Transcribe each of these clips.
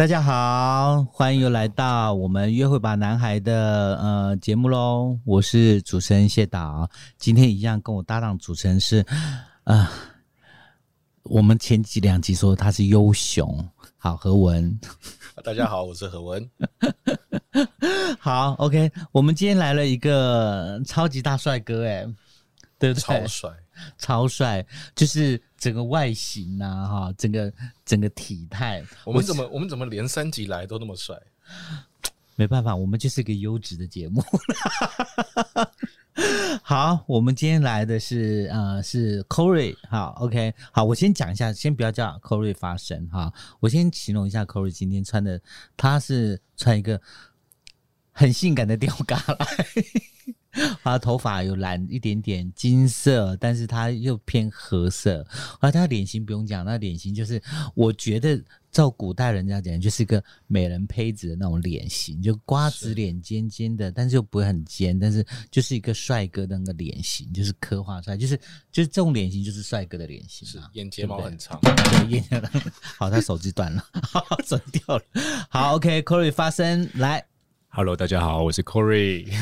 大家好，欢迎又来到我们约会吧男孩的呃节目喽。我是主持人谢导，今天一样跟我搭档主持人是啊、我们前几两集说他是优雄，好何文，大家好，我是何文。好 OK，我们今天来了一个超级大帅哥哎，对不对？超帅，超帅，就是整个外形呐、哈，整个整个体态，我们怎么我们怎么连三集来都那么帅？没办法，我们就是一个优质的节目。好，我们今天来的是呃是 Corey，好，OK，好，我先讲一下，先不要叫 Corey 发声哈，我先形容一下 Corey 今天穿的，他是穿一个很性感的吊嘎来。他头发有染一点点金色，但是他又偏褐色。啊，他脸型不用讲，那脸型就是我觉得照古代人家讲，就是一个美人胚子的那种脸型，就瓜子脸尖尖的，但是又不会很尖，但是就是一个帅哥的那个脸型，就是刻画出来，就是就是这种脸型就是帅哥的脸型啊。是眼睫毛很长，对，眼睛好，他手机断了，手机掉了。好，OK，Corey、发声来，Hello，大家好，我是 Corey，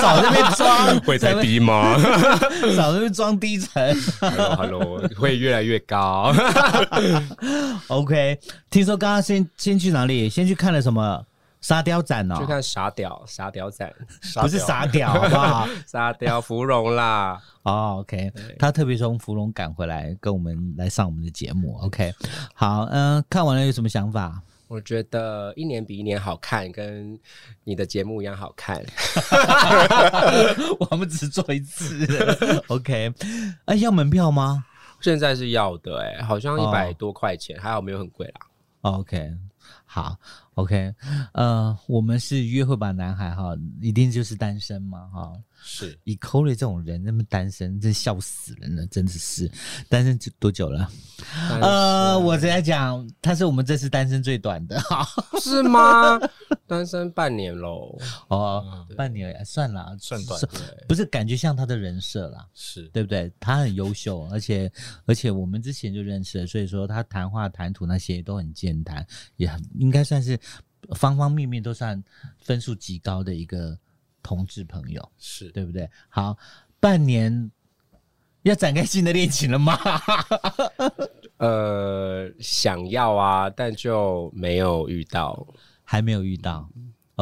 少在那边装，会太低吗 少在那边装低沉。？Hello，Hello，会越来越高。OK，听说刚刚先先去哪里？先去看了什么沙雕展哦？去看傻屌傻屌展，不是沙雕，好不好？沙雕芙蓉啦。哦，OK，他特别从芙蓉赶回来，跟我们来上我们的节目。OK，好，嗯、看完了有什么想法？我觉得一年比一年好看，跟你的节目一样好看。我们只做一次，OK，哎、要门票吗现在是要的、哎，好像哦一百多块钱，还好没有很贵啦。？OK，好，OK，呃，我们是约会吧男孩哈，一定就是单身嘛哈。是以 Corey 这种人，那么单身，真笑死人了，真的是单身多久了？呃，我直接讲，他是我们这次单身最短的，哈，是吗？单身半年喽。哦，半年算了，算短不是感觉像他的人设啦，是，对不对？他很优秀，而且而且我们之前就认识了，所以说他谈话谈吐那些都很健谈，也很应该算是方方面面都算分数极高的一个同志朋友，是对不对？好，半年要展开新的恋情了吗？呃，想要啊，但就没有遇到。还没有遇到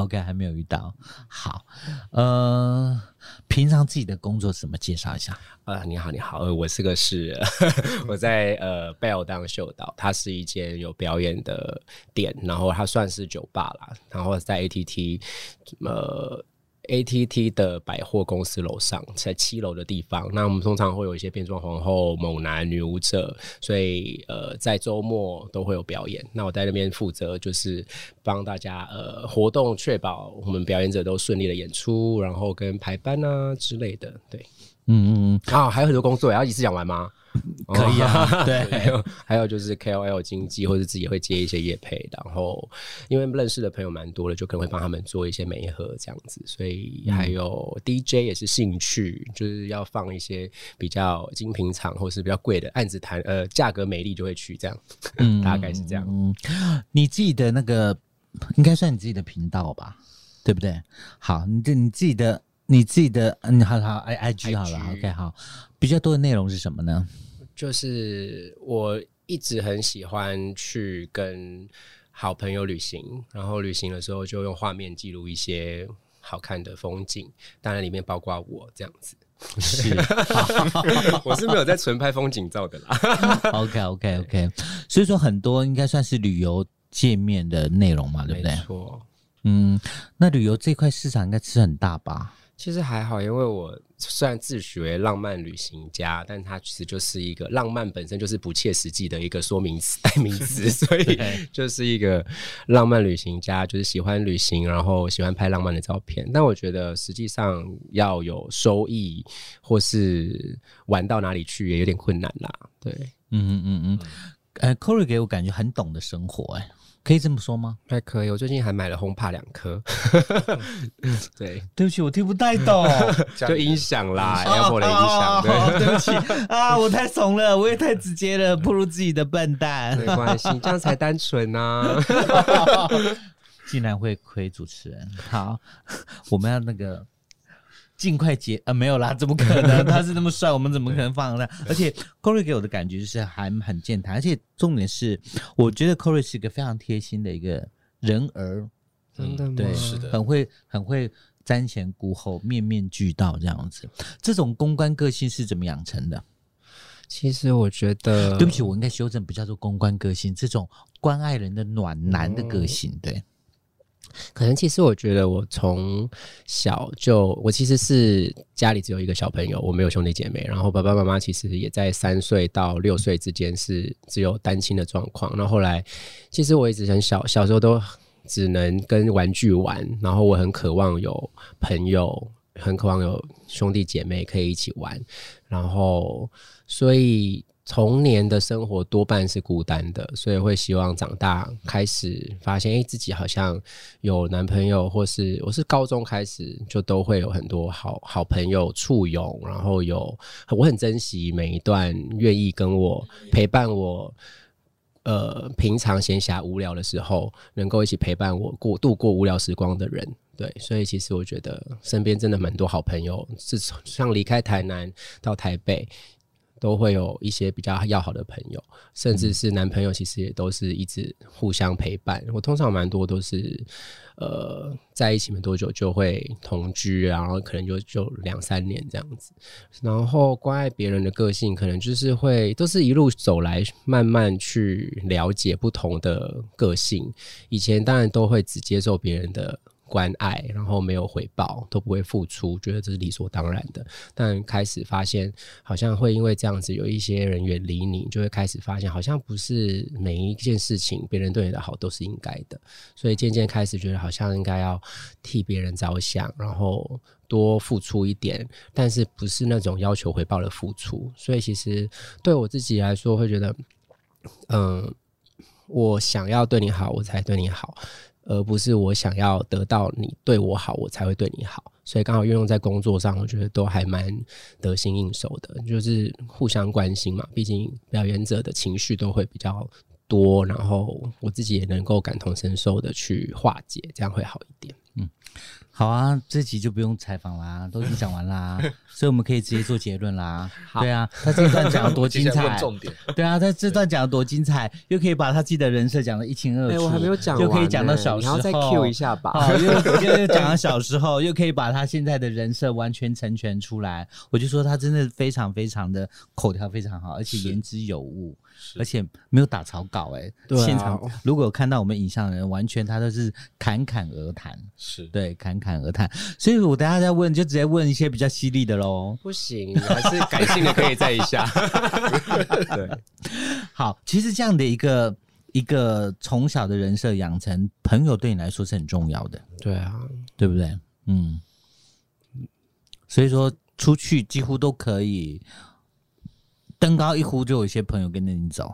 ，OK，还没有遇到。好，呃，平常自己的工作怎么介绍一下？呃，你好，你好，呃，我是个是 我在呃 Bell 当秀导，它是一间有表演的店，然后它算是酒吧啦，然后在 ATT 呃 ATT 的百货公司楼上，在七楼的地方。那我们通常会有一些变装皇后、猛男、女舞者，所以呃在周末都会有表演。那我在那边负责就是帮大家呃活动，确保我们表演者都顺利的演出，然后跟排班啊之类的，对。嗯嗯嗯啊，还有很多工作，要一次讲完吗？嗯，可以啊，还对，有还有就是 KOL 经济，或者自己会接一些业配，然后因为认识的朋友蛮多的，就可能会帮他们做一些媒合这样子，所以还有 DJ 也是兴趣，就是要放一些比较精品厂或是比较贵的案子谈，呃，价格美丽就会去这样，嗯大概是这样。嗯，你自己的那个应该算你自己的频道吧，对不对？好，你这你自己的你自己的，嗯，好好，I I G 好了 IG，OK，好，比较多的内容是什么呢？就是我一直很喜欢去跟好朋友旅行，然后旅行的时候就用画面记录一些好看的风景，当然里面包括我这样子。是 我是没有在纯拍风景照的啦。，OK OK OK，所以说很多应该算是旅游界面的内容嘛，对不对？没错，嗯，那旅游这块市场应该吃很大吧？其实还好，因为我虽然自诩为浪漫旅行家，但它其实就是一个浪漫本身就是不切实际的一个说明词、代 名词，所以就是一个浪漫旅行家，就是喜欢旅行，然后喜欢拍浪漫的照片。但我觉得实际上要有收益或是玩到哪里去也有点困难啦。对，嗯嗯嗯嗯，呃，Corey 给我感觉很懂得生活、哎，可以这么说吗？还可以。我最近还买了轰帕两颗，对，对不起，我听不太懂。就音响啦，Apple 的音响。对，对不起啊，我太怂了，我也太直接了，不如自己的笨蛋。没关系，这样才单纯啊。竟然会亏主持人，好，我们要那个尽快结啊，没有啦，怎么可能？他是那么帅，我们怎么可能放呢？而且 Corey 给我的感觉就是还很健谈，而且重点是，我觉得 Corey 是一个非常贴心的一个人儿，真的吗？对，是的很会很会瞻前顾后，面面俱到这样子。这种公关个性是怎么养成的？其实我觉得，对不起，我应该修正，不叫做公关个性，这种关爱人的暖男的个性，对。可能其实我觉得我从小就我其实是家里只有一个小朋友，我没有兄弟姐妹，然后爸爸妈妈其实也在三岁到六岁之间是只有单亲的状况。那后来其实我一直很小，小时候都只能跟玩具玩，然后我很渴望有朋友，很渴望有兄弟姐妹可以一起玩，然后所以。童年的生活多半是孤单的，所以会希望长大开始发现，哎，自己好像有男朋友，或是我是高中开始就都会有很多好好朋友簇拥，然后有我很珍惜每一段愿意跟我陪伴我，呃，平常闲暇无聊的时候能够一起陪伴我过度过无聊时光的人。对，所以其实我觉得身边真的蛮多好朋友，自从像离开台南到台北。都会有一些比较要好的朋友，甚至是男朋友，其实也都是一直互相陪伴。我通常蛮多都是，呃，在一起没多久就会同居，然后可能就就两三年这样子。然后关爱别人的个性，可能就是会都是一路走来，慢慢去了解不同的个性。以前当然都会只接受别人的。关爱，然后没有回报，都不会付出，觉得这是理所当然的。但开始发现，好像会因为这样子，有一些人远离你，就会开始发现，好像不是每一件事情别人对你的好都是应该的。所以渐渐开始觉得，好像应该要替别人着想，然后多付出一点，但是不是那种要求回报的付出。所以其实对我自己来说，会觉得，嗯，我想要对你好，我才对你好。而不是我想要得到你对我好，我才会对你好。所以刚好运用在工作上，我觉得都还蛮得心应手的，就是互相关心嘛。毕竟表演者的情绪都会比较多，然后我自己也能够感同身受的去化解，这样会好一点。嗯。好啊，这集就不用采访啦，都已经讲完啦，所以我们可以直接做结论啦。对啊，他这段讲的多精彩，重点。对啊，他这段讲的多精彩，又可以把他自己的人设讲的一清二楚。我还没有讲，又可以讲到小时候，再 Q 一下吧。好，又又讲到小时候，又可以把他现在的人设完全成全出来。我就说他真的非常非常的口条非常好，而且言之有物。而且没有打草稿哎，现场如果有看到我们影像的人，完全他都是侃侃而谈，是对侃侃而谈。所以我等下再问，就直接问一些比较犀利的喽。不行，还是感性的可以再一下。对，好，其实这样的一个一个从小的人设养成，朋友对你来说是很重要的。对啊，对不对？嗯，所以说出去几乎都可以。登高一呼，就有一些朋友跟着你走。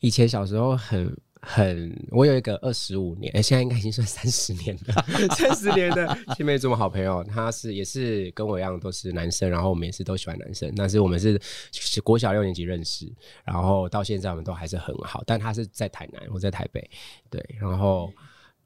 以前小时候很很，我有一个二十五年，哎，现在应该已经算三十年了，三十年的青梅竹马好朋友，他是也是跟我一样都是男生，然后我们也是都喜欢男生，但是我们是是国小六年级认识，然后到现在我们都还是很好。但他是在台南，我在台北，对，然后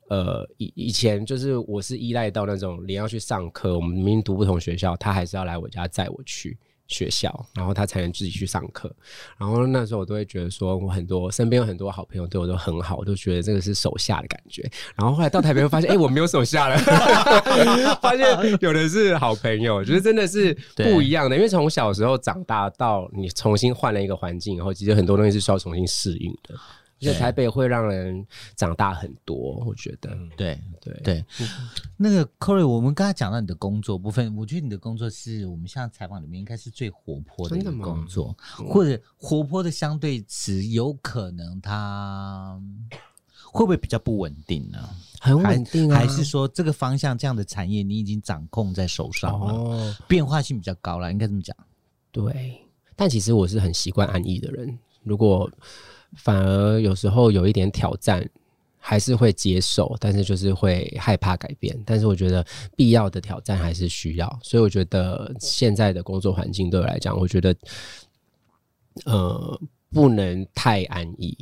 呃以以前就是我是依赖到那种连要去上课，我们明明读不同学校，他还是要来我家载我去。学校，然后他才能自己去上课。然后那时候我都会觉得，说我很多身边有很多好朋友对我都很好，我都觉得这个是手下的感觉。然后后来到台北，会发现 哎，我没有手下了，发现有的是好朋友，觉得真的是不一样的。因为从小时候长大到你重新换了一个环境，以后其实很多东西是需要重新适应的。而且台北会让人长大很多，我觉得，对对对。那个 Corey，我们刚才讲到你的工作部分，我觉得你的工作是我们现在采访里面应该是最活泼的一个工作，或者活泼的相对词，有可能它会不会比较不稳定呢？很稳定啊，还是说这个方向这样的产业你已经掌控在手上了？变化性比较高了，应该这么讲。对，但其实我是很习惯安逸的人，如果。反而有时候有一点挑战，还是会接受，但是就是会害怕改变。但是我觉得必要的挑战还是需要，所以我觉得现在的工作环境对我来讲，我觉得呃不能太安逸。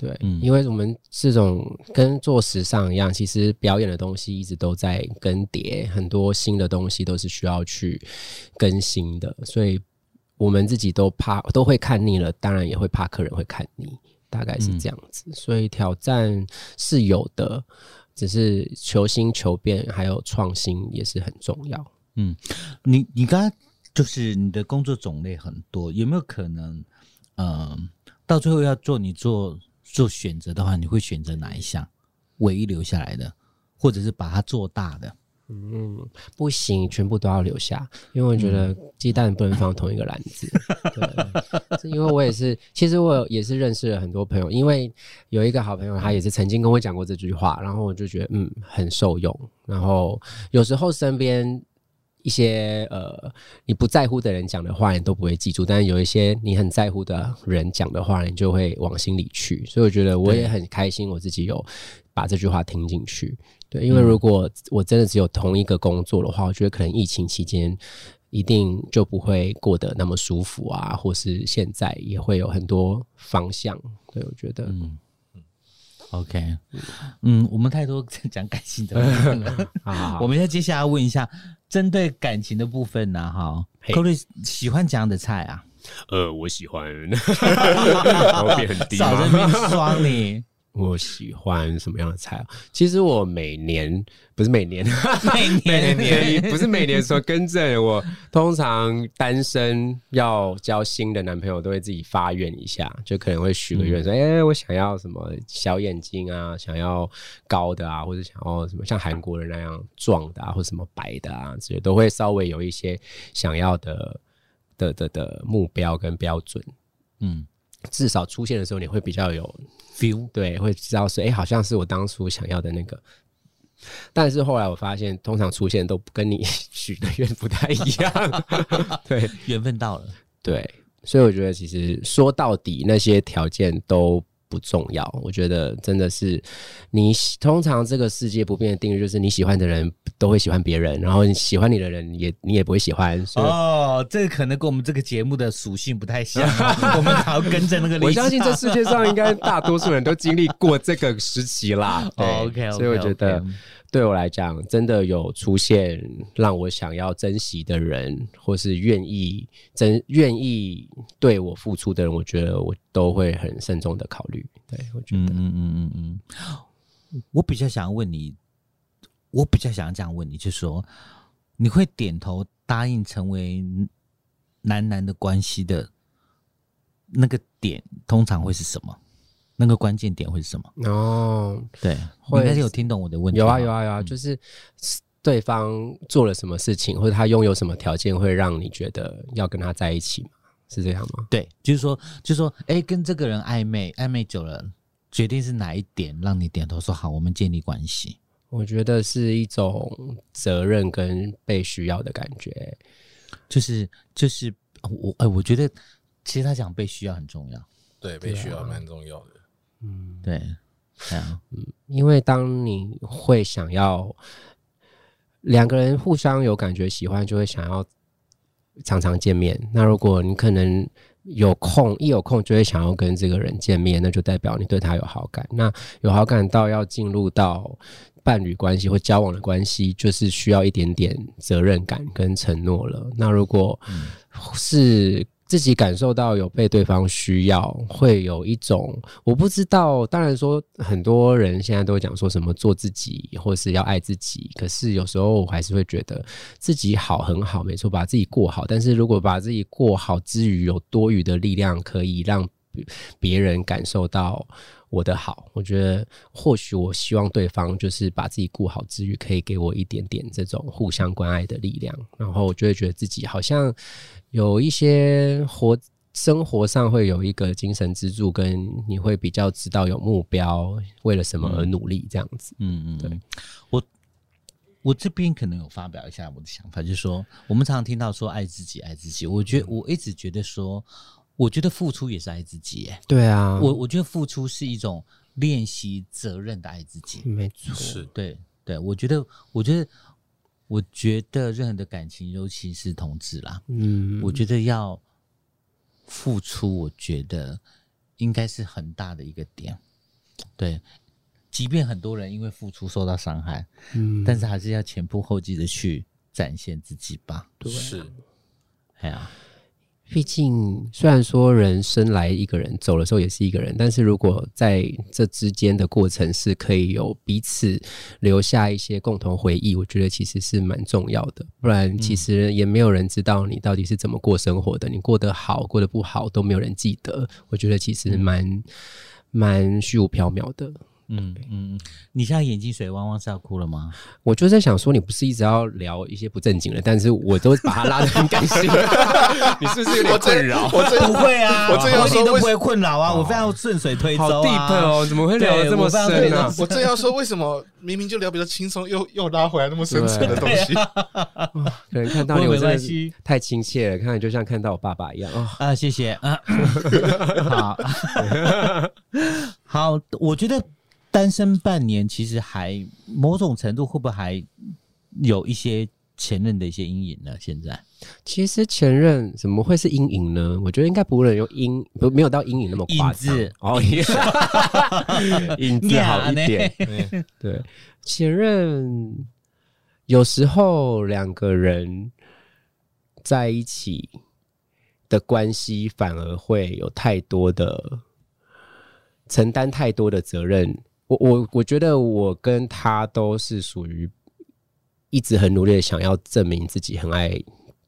对，因为我们这种跟做时尚一样，其实表演的东西一直都在更迭，很多新的东西都是需要去更新的，所以我们自己都怕都会看腻了，当然也会怕客人会看腻，大概是这样子。所以挑战是有的，只是求新求变还有创新也是很重要。嗯，你你刚刚就是你的工作种类很多，有没有可能，嗯，到最后要做你做？做选择的话，你会选择哪一项？唯一留下来的，或者是把它做大的？嗯，不行，全部都要留下，因为我觉得鸡蛋不能放同一个篮子。对，因为我也是，其实我也是认识了很多朋友，因为有一个好朋友，他也是曾经跟我讲过这句话，然后我就觉得嗯很受用。然后有时候身边。一些呃，你不在乎的人讲的话，你都不会记住；但是有一些你很在乎的人讲的话，你就会往心里去。所以我觉得我也很开心，我自己有把这句话听进去。对，因为如果我真的只有同一个工作的话，我觉得可能疫情期间一定就不会过得那么舒服啊，或是现在也会有很多方向。对，我觉得，嗯嗯，OK，嗯，我们太多 讲感情的部分了，好，我们要接下来问一下。针对感情的部分呢，哈，寇瑞喜欢怎样的菜啊？呃，我喜欢，毛病很低少人民双你。我喜欢什么样的菜啊？其实我每年不是每年，每年 不是每年说更正。我通常单身要交新的男朋友，都会自己发愿一下，就可能会许个愿说：“哎，我想要什么小眼睛啊，想要高的啊，或者想要什么像韩国人那样壮的啊，或什么白的啊，这些都会稍微有一些想要的的的的目标跟标准。嗯，至少出现的时候，你会比较有。feel 对，会知道是哎，好像是我当初想要的那个，但是后来我发现，通常出现都跟你许的愿不太一样。对，缘分到了。对，所以我觉得其实说到底，那些条件都。不重要，我觉得真的是你通常这个世界不变的定律就是你喜欢的人都会喜欢别人，然后你喜欢你的人也你也不会喜欢。哦，这个可能跟我们这个节目的属性不太像，我们还要跟着那个。我相信这世界上应该大多数人都经历过这个时期啦。OK，所以我觉得。对我来讲，真的有出现让我想要珍惜的人，或是愿意真愿意对我付出的人，我觉得我都会很慎重的考虑。对我觉得，嗯嗯嗯嗯嗯，我比较想要问你，我比较想要这样问你，就是说，你会点头答应成为男男的关系的那个点，通常会是什么？那个关键点会是什么？哦，对，应该是有听懂我的问题。有啊，有啊，有啊，就是对方做了什么事情，或者他拥有什么条件，会让你觉得要跟他在一起吗？是这样吗？对，就是说，就是说，哎，跟这个人暧昧，暧昧久了，决定是哪一点让你点头说好，我们建立关系？我觉得是一种责任跟被需要的感觉，就是就是我哎，我觉得其实他讲被需要很重要，对，被需要蛮重要的。嗯，对，这样，嗯，因为当你会想要两个人互相有感觉、喜欢，就会想要常常见面。那如果你可能有空，一有空就会想要跟这个人见面，那就代表你对他有好感。那有好感到要进入到伴侣关系或交往的关系，就是需要一点点责任感跟承诺了。那如果是。自己感受到有被对方需要，会有一种我不知道。当然说，很多人现在都讲说什么做自己，或是要爱自己。可是有时候我还是会觉得自己好很好，没错，把自己过好。但是如果把自己过好之余，有多余的力量可以让别人感受到我的好，我觉得或许我希望对方就是把自己顾好之余，可以给我一点点这种互相关爱的力量。然后我就会觉得自己好像。有一些活生活上会有一个精神支柱，跟你会比较知道有目标，为了什么而努力这样子。嗯嗯，对我我这边可能有发表一下我的想法，就是说我们常常听到说爱自己，爱自己。我觉得我一直觉得说，我觉得付出也是爱自己。哎，对啊，我我觉得付出是一种练习责任的爱自己。没错，是对对，我觉得，我觉得，我觉得任何的感情，尤其是同志啦，嗯，我觉得要付出，我觉得应该是很大的一个点。对，即便很多人因为付出受到伤害，嗯但是还是要前仆后继的去展现自己吧。是，哎呀，毕竟，虽然说人生来一个人，走的时候也是一个人，但是如果在这之间的过程是可以有彼此留下一些共同回忆，我觉得其实是蛮重要的。不然，其实也没有人知道你到底是怎么过生活的，你过得好，过得不好都没有人记得。我觉得其实蛮蛮虚无缥缈的。嗯你现在眼睛水汪汪是要哭了吗？我就在想说，你不是一直要聊一些不正经的，但是我都把它拉得很感性，你是不是有点困扰？我真不会啊，我正要说都不会困扰啊，我非常顺水推舟好啊。deep 哦，怎么会聊得这么深呢？我正要说，为什么明明就聊比较轻松，又又拉回来那么深沉的东西？可能看到你，我真的是太亲切了，看你就像看到我爸爸一样啊。啊，谢谢啊，好 好，我觉得单身半年其实还某种程度会不会还有一些前任的一些阴影呢？现在其实前任怎么会是阴影呢？我觉得应该不能用阴，不没有到阴影那么夸张影子哦，影子好一点。嗯对，前任有时候两个人在一起的关系反而会有太多的承担太多的责任。我我我觉得我跟他都是属于一直很努力的想要证明自己很爱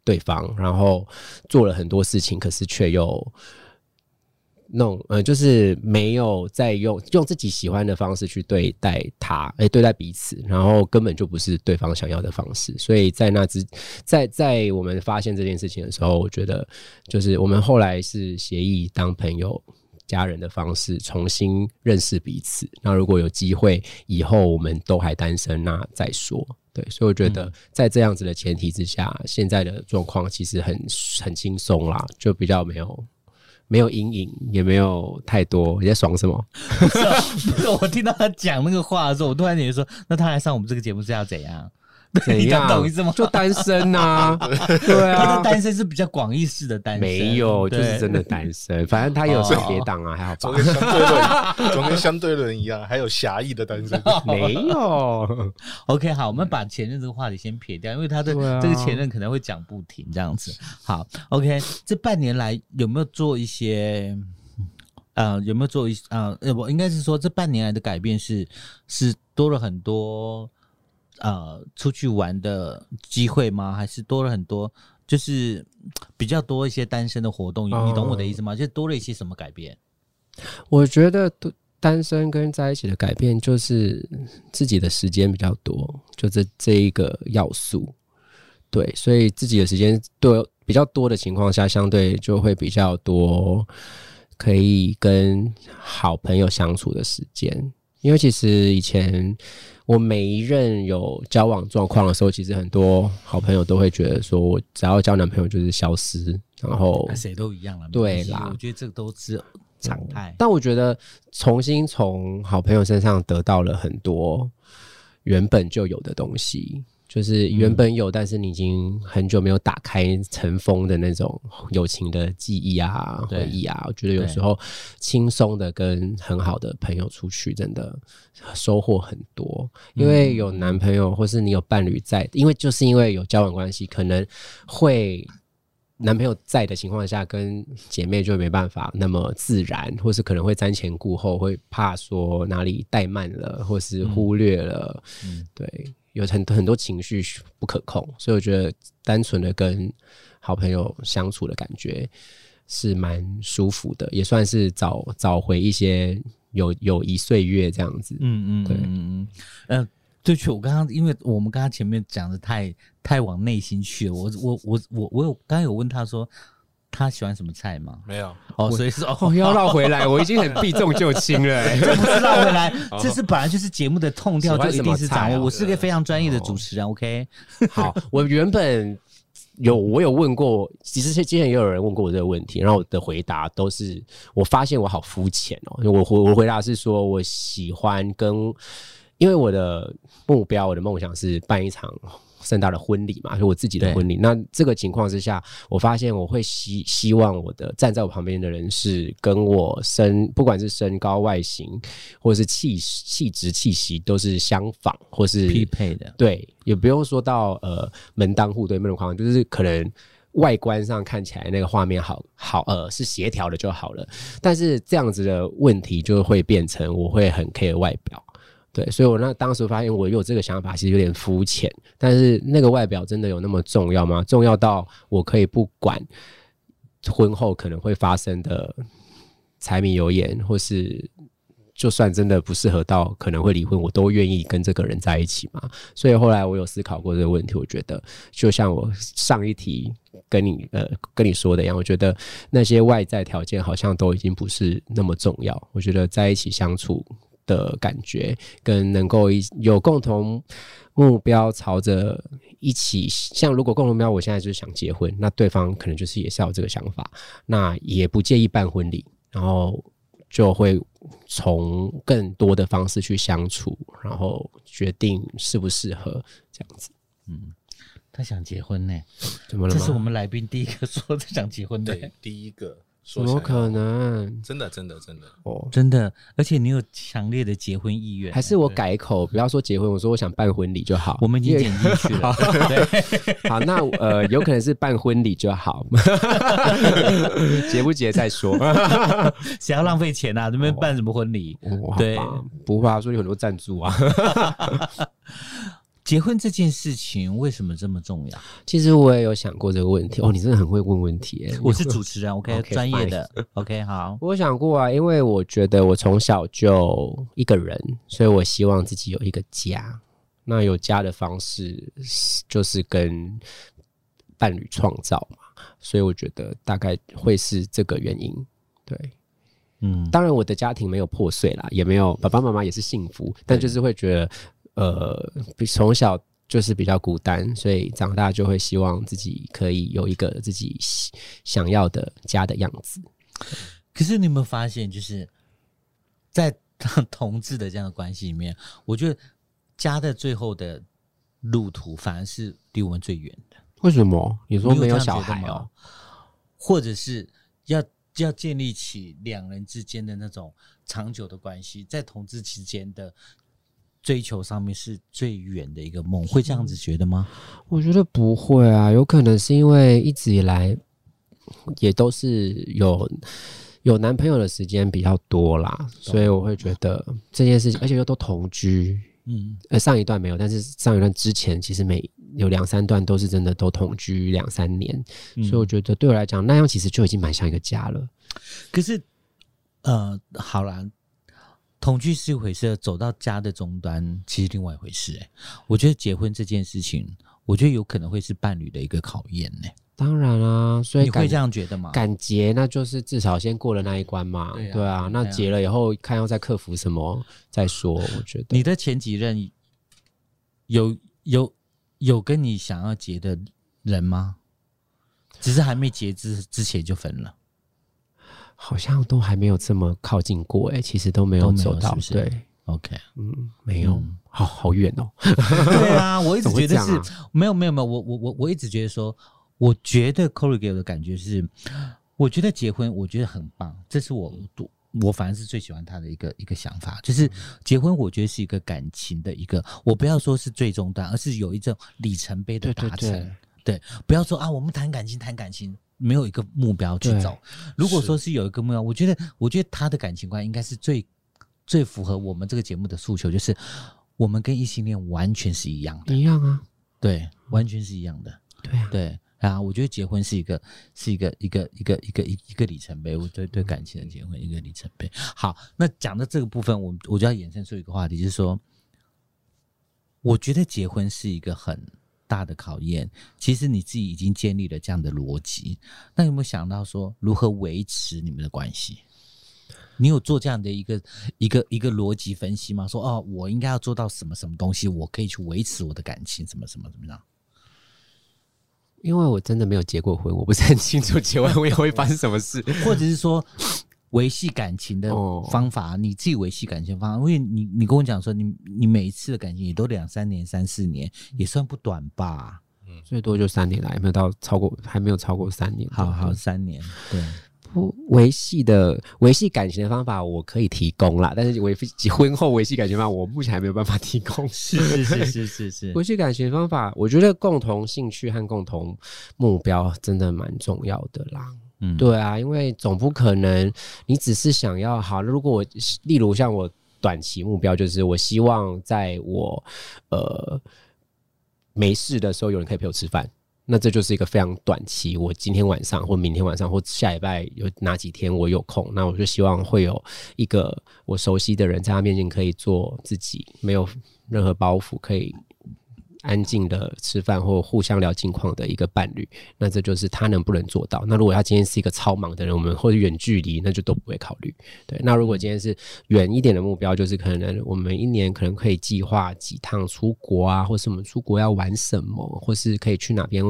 对方，然后做了很多事情，可是却又那种呃，就是没有在用用自己喜欢的方式去对待他，哎、对待彼此，然后根本就不是对方想要的方式。所以在那之在在我们发现这件事情的时候，我觉得就是我们后来是协议当朋友。家人的方式重新认识彼此。那如果有机会以后我们都还单身，那再说。对，所以我觉得在这样子的前提之下，现在的状况其实很很轻松啦，就比较没有没有阴影，也没有太多。你在爽什么？不是我听到他讲那个话的时候，我突然觉得说，那他来上我们这个节目是要怎样？你怎样？懂意思吗？就单身呐、对啊他啊的，单身是比较广义式的单身，没有，就是真的单身。反正他有时别档啊，还好吧总跟？相对论，总跟相对论一样，还有狭义的单身。没有，OK，好，我们把前任这个话题先撇掉，因为他的这个前任可能会讲不停这样子。好，OK，这半年来有没有做一些？呃，有没有做一呃，呃，我应该是说这半年来的改变是是多了很多呃出去玩的机会吗？还是多了很多就是比较多一些单身的活动？哦你懂我的意思吗？就多了一些什么改变？我觉得都单身跟在一起的改变就是自己的时间比较多，就这这一个要素。对，所以自己的时间多比较多的情况下，相对就会比较多可以跟好朋友相处的时间。因为其实以前我每一任有交往状况的时候，其实很多好朋友都会觉得说，我只要交男朋友就是消失，然后啊谁都一样了，对啦我觉得这个都是常态。但我觉得重新从好朋友身上得到了很多原本就有的东西，就是原本有，但是你已经很久没有打开尘封的那种友情的记忆啊、回忆啊。我觉得有时候轻松的跟很好的朋友出去，真的收获很多。因为有男朋友或是你有伴侣在，因为就是因为有交往关系，可能会。男朋友在的情况下，跟姐妹就没办法那么自然，或是可能会瞻前顾后，会怕说哪里怠慢了，或是忽略了，嗯对，有很很多情绪不可控，所以我觉得单纯的跟好朋友相处的感觉是蛮舒服的，也算是找找回一些友友谊岁月这样子。嗯嗯，对嗯嗯嗯，呃，对去，我刚刚因为我们刚刚前面讲的太太往内心去了，我我我我我有刚刚有问他说他喜欢什么菜吗？没有，哦，所以说哦，哦，要绕回来，我已经很避重就轻了、欸。这不是绕回来，这是本来就是节目的痛调，就一定是掌握。啊我是个非常专业的主持人，OK？好，我原本有我有问过，其实之前也有人问过我这个问题，然后我的回答都是，我发现我好肤浅哦。我回我回答是说我喜欢跟，因为我的目标，我的梦想是办一场。盛大的婚礼嘛，就我自己的婚礼。那这个情况之下，我发现我会希希望我的站在我旁边的人是跟我身，不管是身高、外形，或者是气气质、气息，都是相仿或是匹配的。对，也不用说到呃门当户对那种框，就是可能外观上看起来那个画面好好呃是协调的就好了。但是这样子的问题就会变成我会很 care 外表。对，所以我那当时发现我有这个想法，其实有点肤浅。但是那个外表真的有那么重要吗？重要到我可以不管婚后可能会发生的柴米油盐，或是就算真的不适合到可能会离婚，我都愿意跟这个人在一起吗？所以后来我有思考过这个问题，我觉得就像我上一题跟你呃跟你说的一样，我觉得那些外在条件好像都已经不是那么重要。我觉得在一起相处。的感觉跟能够一有共同目标，朝着一起像如果共同目标，我现在就是想结婚，那对方可能就是也是有这个想法，那也不介意办婚礼，然后就会从更多的方式去相处，然后决定适不适合这样子。嗯，他想结婚呢？怎么了？这是我们来宾第一个说他想结婚的，第一个。怎么可能？真的，真的，真的哦，真的！而且你有强烈的结婚意愿，还是我改口，不要说结婚，我说我想办婚礼就好。我们已经剪进去了。好，那呃，有可能是办婚礼就好，结不结再说。想要浪费钱啊？这边办什么婚礼？对，不怕，说有很多赞助啊。结婚这件事情为什么这么重要？其实我也有想过这个问题。哦，你真的很会问问题。我是主持人，OK，专业的，OK，好。我想过啊，因为我觉得我从小就一个人，所以我希望自己有一个家。那有家的方式就是跟伴侣创造嘛，所以我觉得大概会是这个原因。对，嗯，当然我的家庭没有破碎啦，也没有爸爸妈妈也是幸福，但就是会觉得。呃，从小就是比较孤单，所以长大就会希望自己可以有一个自己想要的家的样子。可是你有没有发现，就是在同志的这样的关系里面，我觉得家的最后的路途反而是离我们最远的。为什么？你说没有小孩哦，或者是要要建立起两人之间的那种长久的关系，在同志之间的。追求上面是最远的一个梦，会这样子觉得吗？我觉得不会啊，有可能是因为一直以来也都是有有男朋友的时间比较多啦，所以我会觉得这件事情，而且又都同居，嗯，呃，上一段没有，但是上一段之前其实每有两三段都是真的都同居两三年，所以我觉得对我来讲那样其实就已经蛮像一个家了。可是，呃，好啦。同居是一回事，走到家的终端其实另外一回事。哎，我觉得结婚这件事情，我觉得有可能会是伴侣的一个考验呢。当然啊，所以你会这样觉得吗？敢结，那就是至少先过了那一关嘛。对啊，那结了以后，看要再克服什么再说。我觉得你的前几任有有有跟你想要结的人吗？只是还没结之之前就分了。好像都还没有这么靠近过哎，其实都没有走到对，OK，嗯，没有，好好远哦。对啊，我一直觉得是没有没有没有，我我我我一直觉得说，我觉得 Corey 给我的感觉是，我觉得结婚我觉得很棒，这是我我反而是最喜欢他的一个一个想法，就是结婚我觉得是一个感情的一个，我不要说是最终端，而是有一种里程碑的达成，对，不要说啊，我们谈感情谈感情。没有一个目标去走。如果说是有一个目标，我觉得，我觉得他的感情观应该是最最符合我们这个节目的诉求，就是我们跟异性恋完全是一样的，一样啊，对，完全是一样的，对啊，对啊，我觉得结婚是一个是一个一个一个一个一一个里程碑，我对对感情的结婚一个里程碑。好，那讲到这个部分，我我就要衍生出一个话题，就是说，我觉得结婚是一个很。大的考验，其实你自己已经建立了这样的逻辑，那有没有想到说如何维持你们的关系？你有做这样的一个一个一个逻辑分析吗？说哦，我应该要做到什么什么东西，我可以去维持我的感情，什么什么怎么样？因为我真的没有结过婚，我不是很清楚结完婚会发生什么事。或者是说维系感情的哦方法，你自己维系感情的方法，因为你你跟我讲说，你你每一次的感情也都两三年、三四年，也算不短吧？嗯最多就三年来，没有到超过，还没有超过三年。好好，三年，对，不维系的维系感情的方法我可以提供啦，但是维系婚后维系感情方法，我目前还没有办法提供。是是是是是是 维，系感情的方法，我觉得共同兴趣和共同目标真的蛮重要的啦。嗯，对啊，因为总不可能你只是想要好。如果我例如像我短期目标，就是我希望在我呃没事的时候有人可以陪我吃饭。那这就是一个非常短期，我今天晚上或明天晚上或下礼拜有哪几天我有空，那我就希望会有一个我熟悉的人在他面前可以做自己，没有任何包袱，可以安静的吃饭或互相聊近况的一个伴侣。那这就是他能不能做到。那如果他今天是一个超忙的人，我们或者远距离，那就都不会考虑。对，那如果今天是远一点的目标，就是可能我们一年可能可以计划几趟出国啊，或是我们出国要玩什么，或是可以去哪边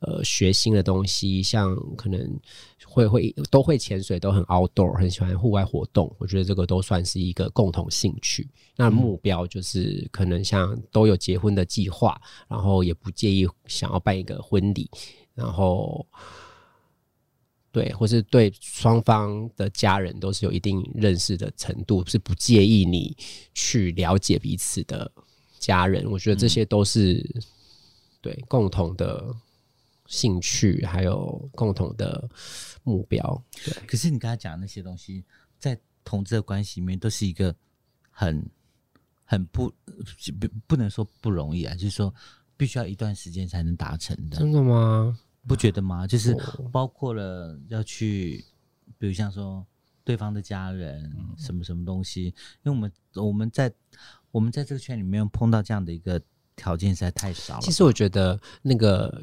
呃学新的东西，像可能会会都会潜水，都很 outdoor，很喜欢户外活动。我觉得这个都算是一个共同兴趣。那目标就是可能像都有结婚的计划，然后也不介意想要办一个婚礼，然后对，或是对双方的家人都是有一定认识的程度，是不介意你去了解彼此的家人。我觉得这些都是、对共同的兴趣，还有共同的目标。对，可是你刚才讲的那些东西，在同志的关系里面，都是一个很很不不不能说不容易啊，就是说必须要一段时间才能达成的，真的吗？不觉得吗？就是哦包括了要去，比如像说对方的家人嗯什么什么东西，因为我们我们在我们在这个圈里面碰到这样的一个条件实在太少了。其实我觉得那个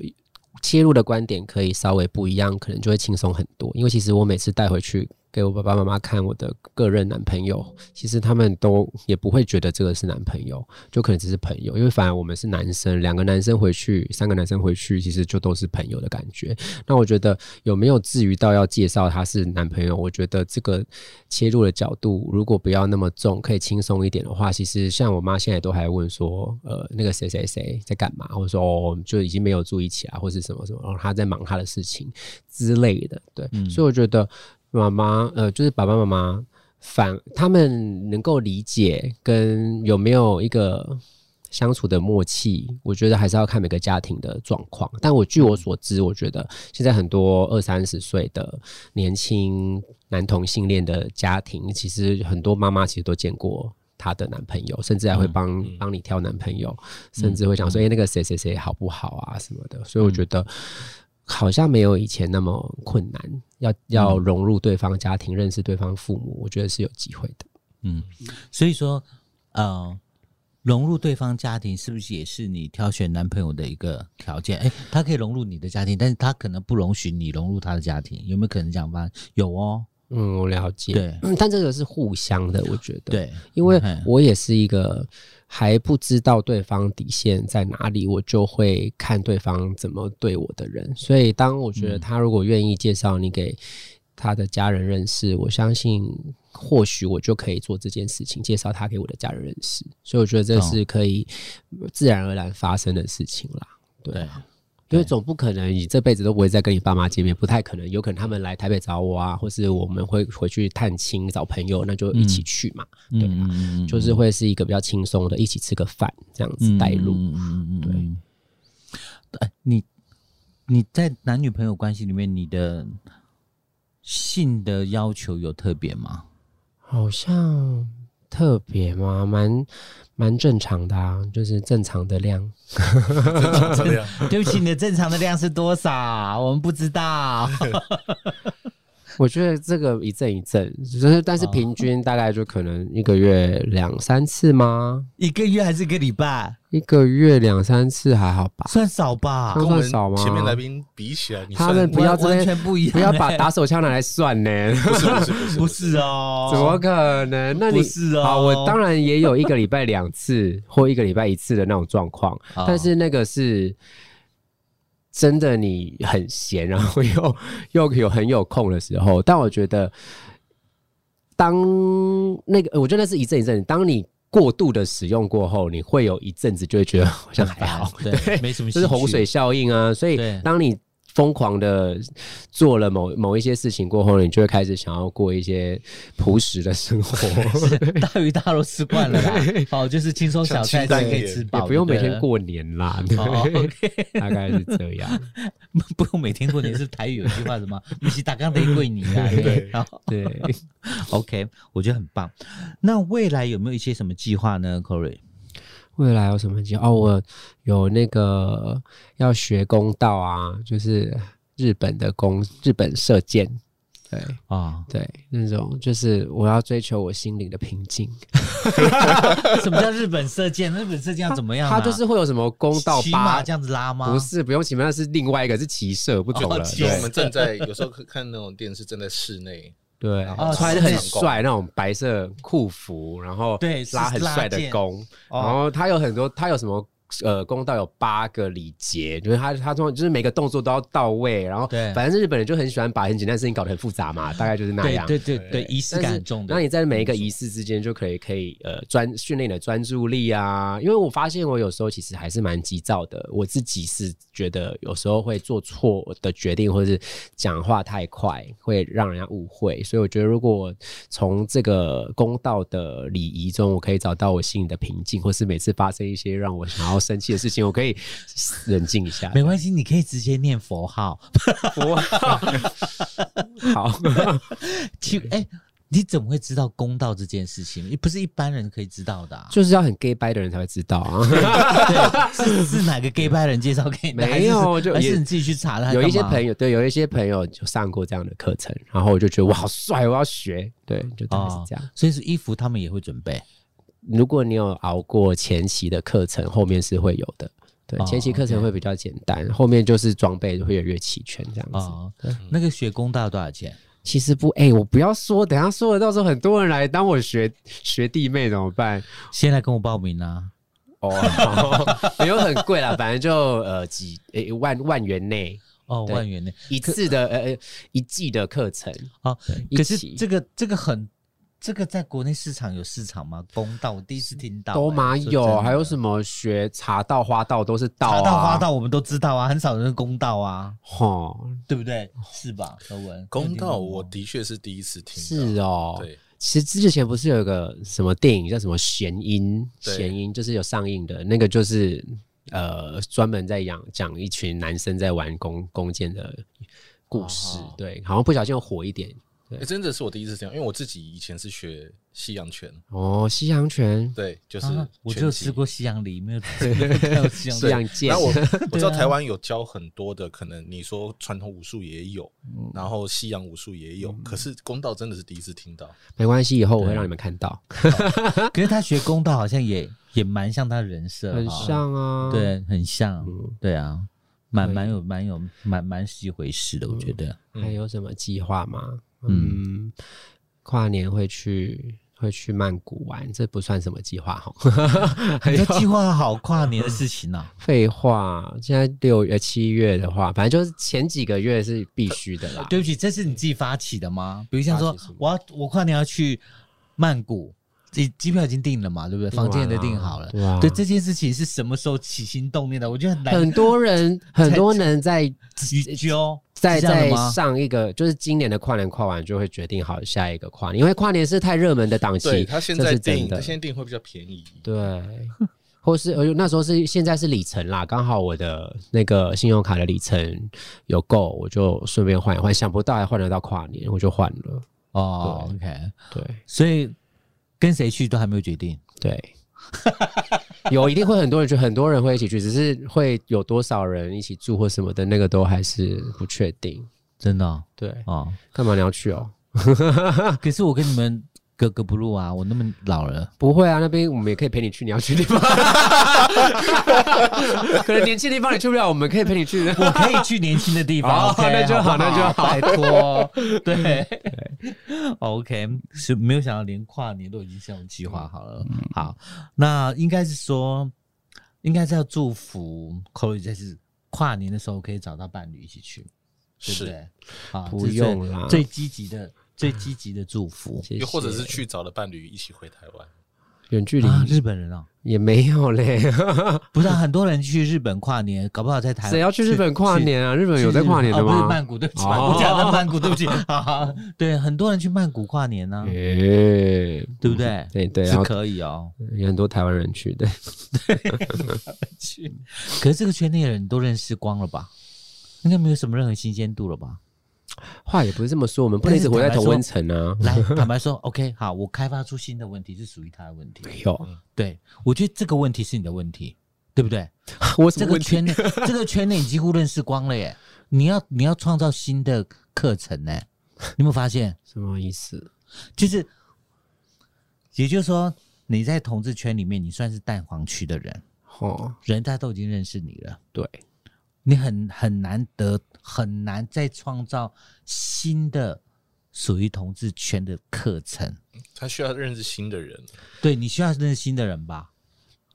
切入的观点可以稍微不一样，可能就会轻松很多。因为其实我每次带回去给我爸爸妈妈看我的个人男朋友，其实他们都也不会觉得这个是男朋友，就可能只是朋友。因为反而我们是男生，两个男生回去，三个男生回去，其实就都是朋友的感觉。那我觉得有没有至于到要介绍他是男朋友？我觉得这个切入的角度，如果不要那么重，可以轻松一点的话，其实像我妈现在都还问说，呃，那个谁谁谁在干嘛，或者说哦，就已经没有住一起啊，或是什么什么，然后他在忙他的事情之类的。对，所以我觉得妈妈，呃，就是爸爸妈妈反他们能够理解跟有没有一个相处的默契，我觉得还是要看每个家庭的状况。但我据我所知，我觉得现在很多二三十岁的年轻男同性恋的家庭，其实很多妈妈其实都见过。她的男朋友，甚至还会帮帮、你挑男朋友，甚至会想说：“哎、那个谁谁谁好不好啊什么的。”所以我觉得好像没有以前那么困难，要要融入对方家庭，认识对方父母，我觉得是有机会的。嗯，所以说呃。融入对方家庭是不是也是你挑选男朋友的一个条件？哎，他可以融入你的家庭，但是他可能不容许你融入他的家庭，有没有可能这样办？有哦，嗯，我了解。对嗯，但这个是互相的，我觉得。，对，因为嗯我也是一个还不知道对方底线在哪里，我就会看对方怎么对我的人。所以，当我觉得他如果愿意介绍你给他的家人认识，我相信或许我就可以做这件事情，介绍他给我的家人认识。所以，我觉得这是可以自然而然发生的事情啦。对对啊。因为总不可能你这辈子都不会再跟你爸妈见面，不太可能。有可能他们来台北找我啊，或是我们会回去探亲找朋友，那就一起去嘛。嗯对就是会是一个比较轻松的，一起吃个饭这样子带路。嗯嗯嗯，对对。哎，你你在男女朋友关系里面，你的性的要求有特别吗？好像特别吗？蛮蛮正常的啊，就是正常的量。对不起，你的正常的量是多少？我们不知道。我觉得这个一阵一阵，就是但是平均大概就可能一个月两三次吗？一个月还是一个礼拜？一个月两三次还好吧？算少吧那。跟我算少吗前面来宾比起来，你他们不要这完全不一样、不要把打手枪拿来算呢。不是不是不是 不是哦，怎么可能？那你是哦好，我当然也有一个礼拜两次或一个礼拜一次的那种状况，哦但是那个是真的你很闲，然后又 又有很有空的时候，但我觉得，当那个我觉得那是一阵一阵，当你过度的使用过后，你会有一阵子就会觉得好像还好，对，没什么 兴趣，这是洪水效应啊。所以对当你疯狂的做了某某一些事情过后，你就会开始想要过一些朴实的生活，大鱼大肉吃惯了啦，哦，就是轻松小菜可以吃饱，也不用每天过年啦，大概是这样。不用每天过年。是台语有句话什么？你是打刚得跪你啊？对，然后对，OK，我觉得很棒。那未来有没有一些什么计划呢，Corey？未来有什么计划？哦，我有那个要学弓道啊，就是日本的弓，日本射箭。对啊，对，那种就是我要追求我心灵的平静。什么叫日本射箭？日本射箭要怎么样啊？它就是会有什么弓道骑八马这样子拉吗？不是，不用骑马，是另外一个是骑射，不同了。我们正在有时候看那种电视，正在室内，对哦，穿的很帅那种白色裤服，然后对拉很帅的弓，哦。然后他有很多，他有什么？呃，公道有八个礼节，就是他他通就是每个动作都要到位，然后对反正日本人就很喜欢把很简单的事情搞得很复杂嘛，大概就是那样。对对对，仪式感很重的。那你在每一个仪式之间就可以可以呃专训练你的专注力啊，因为我发现我有时候其实还是蛮急躁的，我自己是觉得有时候会做错的决定，或者是讲话太快会让人家误会，所以我觉得如果我从这个公道的礼仪中，我可以找到我心里的平静，或是每次发生一些让我想要生气的事情，我可以冷静一下。没关系，你可以直接念佛号。好，其哎、你怎么会知道公道这件事情？不是一般人可以知道的、啊。就是要很 gay 掰的人才会知道啊。对，是是哪个 gay 拜人介绍给你的？没有就也还是你自己去查的？有一些朋友友对，有一些朋友就上过这样的课程，然后我就觉得哇，好帅，我要学。对，就大概是这样。所以是衣服他们也会准备。如果你有熬过前期的课程，后面是会有的。对哦，前期课程会比较简单，后面就是装备会越来越齐全这样子。哦，那个学公道多少钱？其实不，哎、我不要说，等下说了，到时候很多人来当我学学弟妹怎么办？先来跟我报名啊！哦，没有很贵啦，反正就呃几诶、万万元内哦，万元内一次的呃呃一季的课程。哦。可是这个这个很，这个在国内市场有市场吗？公道我第一次听到、都嘛有，还有什么学茶道、花道都是道、啊，茶道花道我们都知道啊，很少人公道啊，吼，对不对？是吧？德文。公道我我的确是第一次听，是哦，对，其实之前不是有一个什么电影叫什么《弦音》，弦音就是有上映的那个，就是呃专门在讲讲一群男生在玩弓弓箭的故事，哦。对，好像不小心又火一点。欸真的是我第一次听到，因为我自己以前是学西洋拳，哦，西洋拳、对，就是啊，我只有拳击吃过西洋梨，没有 没有看过西洋 西洋剑然，后我 我知道台湾有教很多的，可能你说传统武术也有，嗯。然后西洋武术也有，可是公道真的是第一次听到。没关系，以后我会让你们看到，可是他学公道好像也也蛮像他的人设，很，像啊，，对，很像，嗯对啊，蛮蛮有蛮有蛮蛮是一回事的，我觉得。还有什么计划吗？嗯，跨年会去会去曼谷玩，这不算什么计划哈。你计划好跨年的事情呢？废话，现在六月、七月的话，反正就是前几个月是必须的啦。对不起，这是你自己发起的吗？比如像说我要我跨年要去曼谷，机机票已经订了嘛，对不对？房间也都订好了。对啊对这件事情是什么时候起心动念的？我觉得很难很多人很多人在去揪，在在上一个就是今年的跨年跨完就会决定好下一个跨年，因为跨年是太热门的档期，他现这在订，是真的他现在订会比较便宜。对，或是呃那时候是现在是里程啦，刚好我的那个信用卡的里程有够，我就顺便换一换，想不到还换得到跨年，我就换了。哦，OK，对所以跟谁去都还没有决定。对，有一定会很多人去，很多人会一起去，只是会有多少人一起住或什么的，那个都还是不确定。真的哦对，啊，干嘛你要去哦？可是我跟你们格格不入啊，我那么老了，不会啊，那边我们也可以陪你去你要去的地方。可能年轻的地方你去不了，我们可以陪你去。我可以去年轻的地方那就好那就好拜托。对，OK，是没有想到连跨年都已经这样计划好了。嗯好，那应该是说，应该是要祝福 Chloe 这是跨年的时候可以找到伴侣一起去，对不是，对？啊，不用啦最积极的、最积极的祝福又或者是去找了伴侣一起回台湾。远距离啊！日本人啊，也没有嘞，不是、啊、很多人去日本跨年，搞不好在台湾。谁要去日本跨年啊？日本？有在跨年的哦、不是吗？曼谷，对不起，哦我讲的曼谷，对不起。啊，对，很多人去曼谷跨年呢、诶，对不对？对对，是可以哦。有很多台湾人去，对，去，可是这个圈内的人都认识光了吧？应该没有什么任何新鲜度了吧？话也不是这么说，我们不能一直活在同温层啊。来，坦白说，OK，好，我开发出新的问题是属于他的问题。没有，对，我觉得这个问题是你的问题，对不对？我这？个圈内，这个圈内你几乎认识光了耶。你要你要创造新的课程呢？你有没有发现？什么意思？就是，也就是说，你在同志圈里面，你算是蛋黄区的人，哦，人家都已经认识你了，对，你很很难得，很难再创造新的属于同志圈的课程。他需要认识新的人，对你需要认识新的人吧？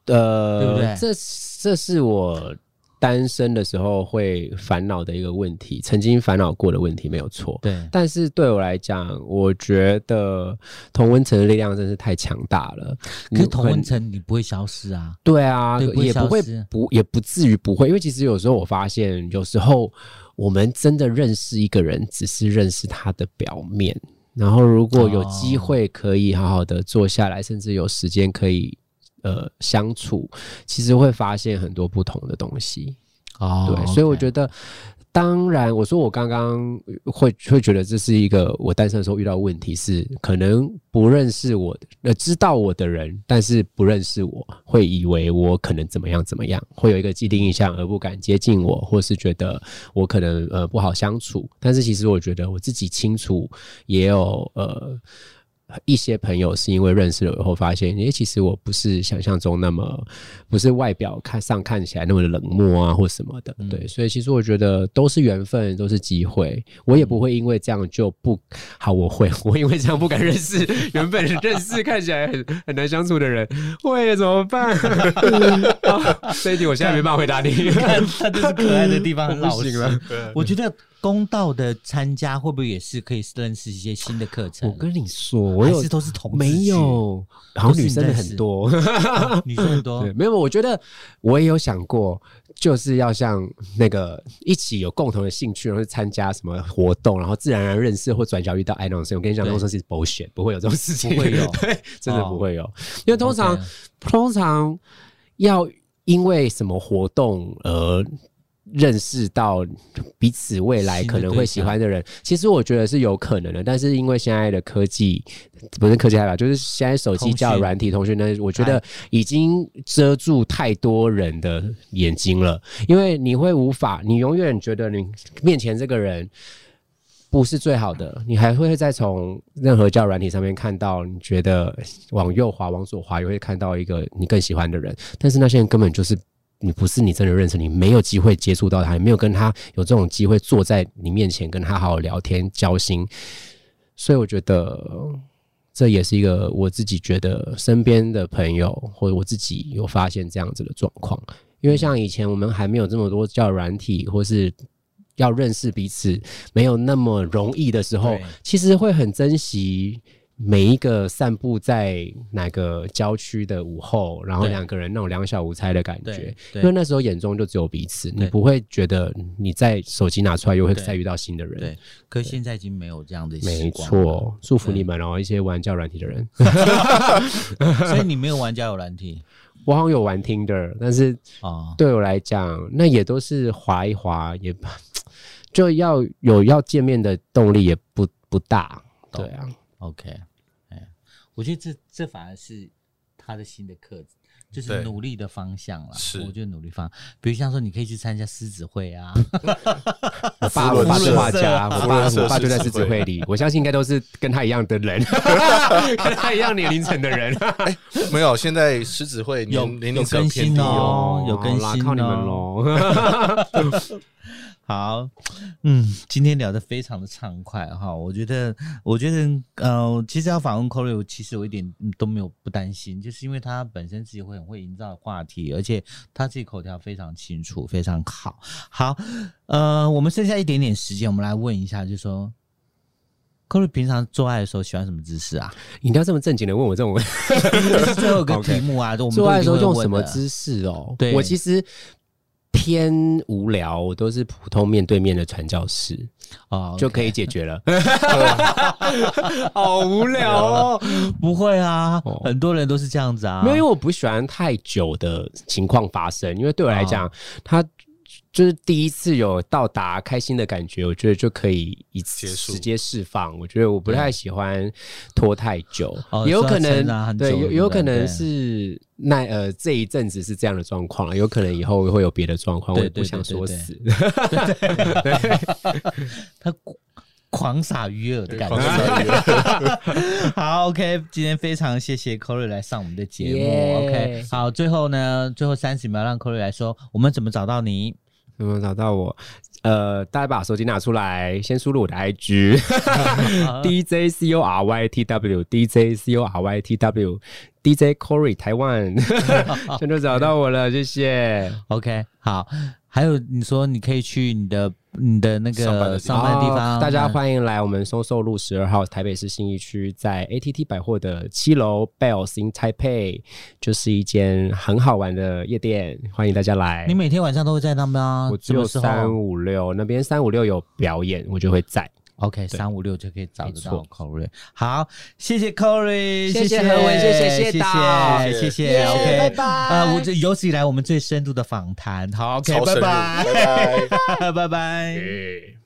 呃，对不对这这是我单身的时候会烦恼的一个问题，曾经烦恼过的问题，没有错。对，但是对我来讲，我觉得同温层的力量真是太强大了。可是同温很层你不会消失啊。对啊，对不也不会不也不至于不会，因为其实有时候我发现，有时候我们真的认识一个人，只是认识他的表面。然后，如果有机会可以好好的坐下来，甚至有时间可以呃相处，其实会发现很多不同的东西。哦对，所以我觉得，当然，我说我刚刚会会觉得这是一个我单身的时候遇到的问题是，可能不认识我的，呃，知道我的人，但是不认识我，会以为我可能怎么样怎么样，会有一个既定印象而不敢接近我，或是觉得我可能呃不好相处。但是其实我觉得我自己清楚，也有呃。一些朋友是因为认识了以后发现，诶，其实我不是想象中那么，不是外表看上看起来那么冷漠啊，或什么的。对，所以其实我觉得都是缘分，都是机会。我也不会因为这样就不好，我会，我因为这样不敢认识原本认识看起来很很难相处的人，会怎么办？啊这一题我现在没办法回答你。看他就是可爱的地方很老实。我觉得公道的参加会不会也是可以认识一些新的课程？我跟你说，我有是都是同没有，好像女生的很多。啊女生很多。对，没有，我觉得我也有想过，就是要像那个一起有共同的兴趣，然后去参加什么活动，然后自然而然认识或转角遇到爱那种事情。我跟你讲，对。那种事是 bullshit，不会有这种事情，不会有。对，真的哦不会有，因为通常通常要因为什么活动而。认识到彼此未来可能会喜欢的人，其实我觉得是有可能的，但是因为现在的科技不是科技还吧，就是现在手机通讯交友软体通讯呢，我觉得已经遮住太多人的眼睛了，因为你会无法，你永远觉得你面前这个人不是最好的，你还会再从任何交友软体上面看到，你觉得往右滑、往左滑，也会看到一个你更喜欢的人，但是那些人根本就是。你不是你真的认识，你没有机会接触到他，也没有跟他有这种机会坐在你面前跟他好好聊天交心，所以我觉得这也是一个我自己觉得身边的朋友或者我自己有发现这样子的状况。因为像以前我们还没有这么多叫软体，或是要认识彼此没有那么容易的时候，其实会很珍惜。每一个散步在哪个郊区的午后，然后对。两个人那种两小无猜的感觉，因为那时候眼中就只有彼此，你不会觉得你在手机拿出来又会再遇到新的人。对，可是现在已经没有这样的习没错，祝福你们哦，一些玩交友软体的人。所以你没有玩交友软体？我好像有玩 Tinder，但是哦，对我来讲，那也都是滑一滑，也 就要有要见面的动力，也不不大。对啊，OK，哎，我觉得这这反而是他的新的课，就是努力的方向了。是我觉得努力方，比如像说你可以去参加狮子会啊，我爸我爸是社画家，我爸我爸就在狮狮子会里，我相信应该都是跟他一样的人，跟他一样年龄层的人。没有，现在狮子会有年龄更新偏低哦。哦，有更新好啦靠你们哦。喽。好，嗯，今天聊得非常的畅快哈，我觉得，我觉得，呃，其实要访问 Corey，我其实我一点、嗯都没有不担心，就是因为他本身自己会很很会营造话题，而且他自己口条非常清楚，非常好。好，呃，我们剩下一点点时间，我们来问一下，就说。科瑞平常做爱的时候喜欢什么姿势啊？你要这么正经的问我这种问题，这是最后一个题目啊！我们做爱的时候用什么？姿势哦？对我其实偏无聊，我都是普通面对面的传教士哦，就可以解决了。好无聊哦！不会啊哦，很多人都是这样子啊。没有，因为我不喜欢太久的情况发生，因为对我来讲，它就是第一次有到达开心的感觉，我觉得就可以一次直接释放。我觉得我不太喜欢拖太久，有可能、对，有有可能是那呃这一阵子是这样的状况，有可能以后会有别的状况，我也不想说死。他狂狂撒鱼饵的感狂觉。好，OK，今天非常谢谢 Corey 来上我们的节目。OK，好，最后呢，最后三十秒让 Corey 来说，我们怎么找到你？怎么找到我？呃，大家把手机拿出来，先输入我的 IG DJ C O R Y T W DJ C O R Y T W DJ Corey 台湾，这样就找到我了，谢谢。OK，好，还有你说你可以去你的你的那个上班的地方，哦大家嗯欢迎来我们松寿路十二号台北市信义区，在 ATT 百货的七楼 Bells in Taipei，就是一间很好玩的夜店，欢迎大家来你。每天晚上都会在那边啊？我只有三五六那边三五六有表演，我就会在。OK，三五六就可以找得到 Corey。好，谢谢 Corey，谢谢谢何文谢谢谢谢导。谢谢谢 OK，拜拜。呃，我这有史以来我们最深度的访谈。好，OK，拜拜，拜拜。拜拜。哎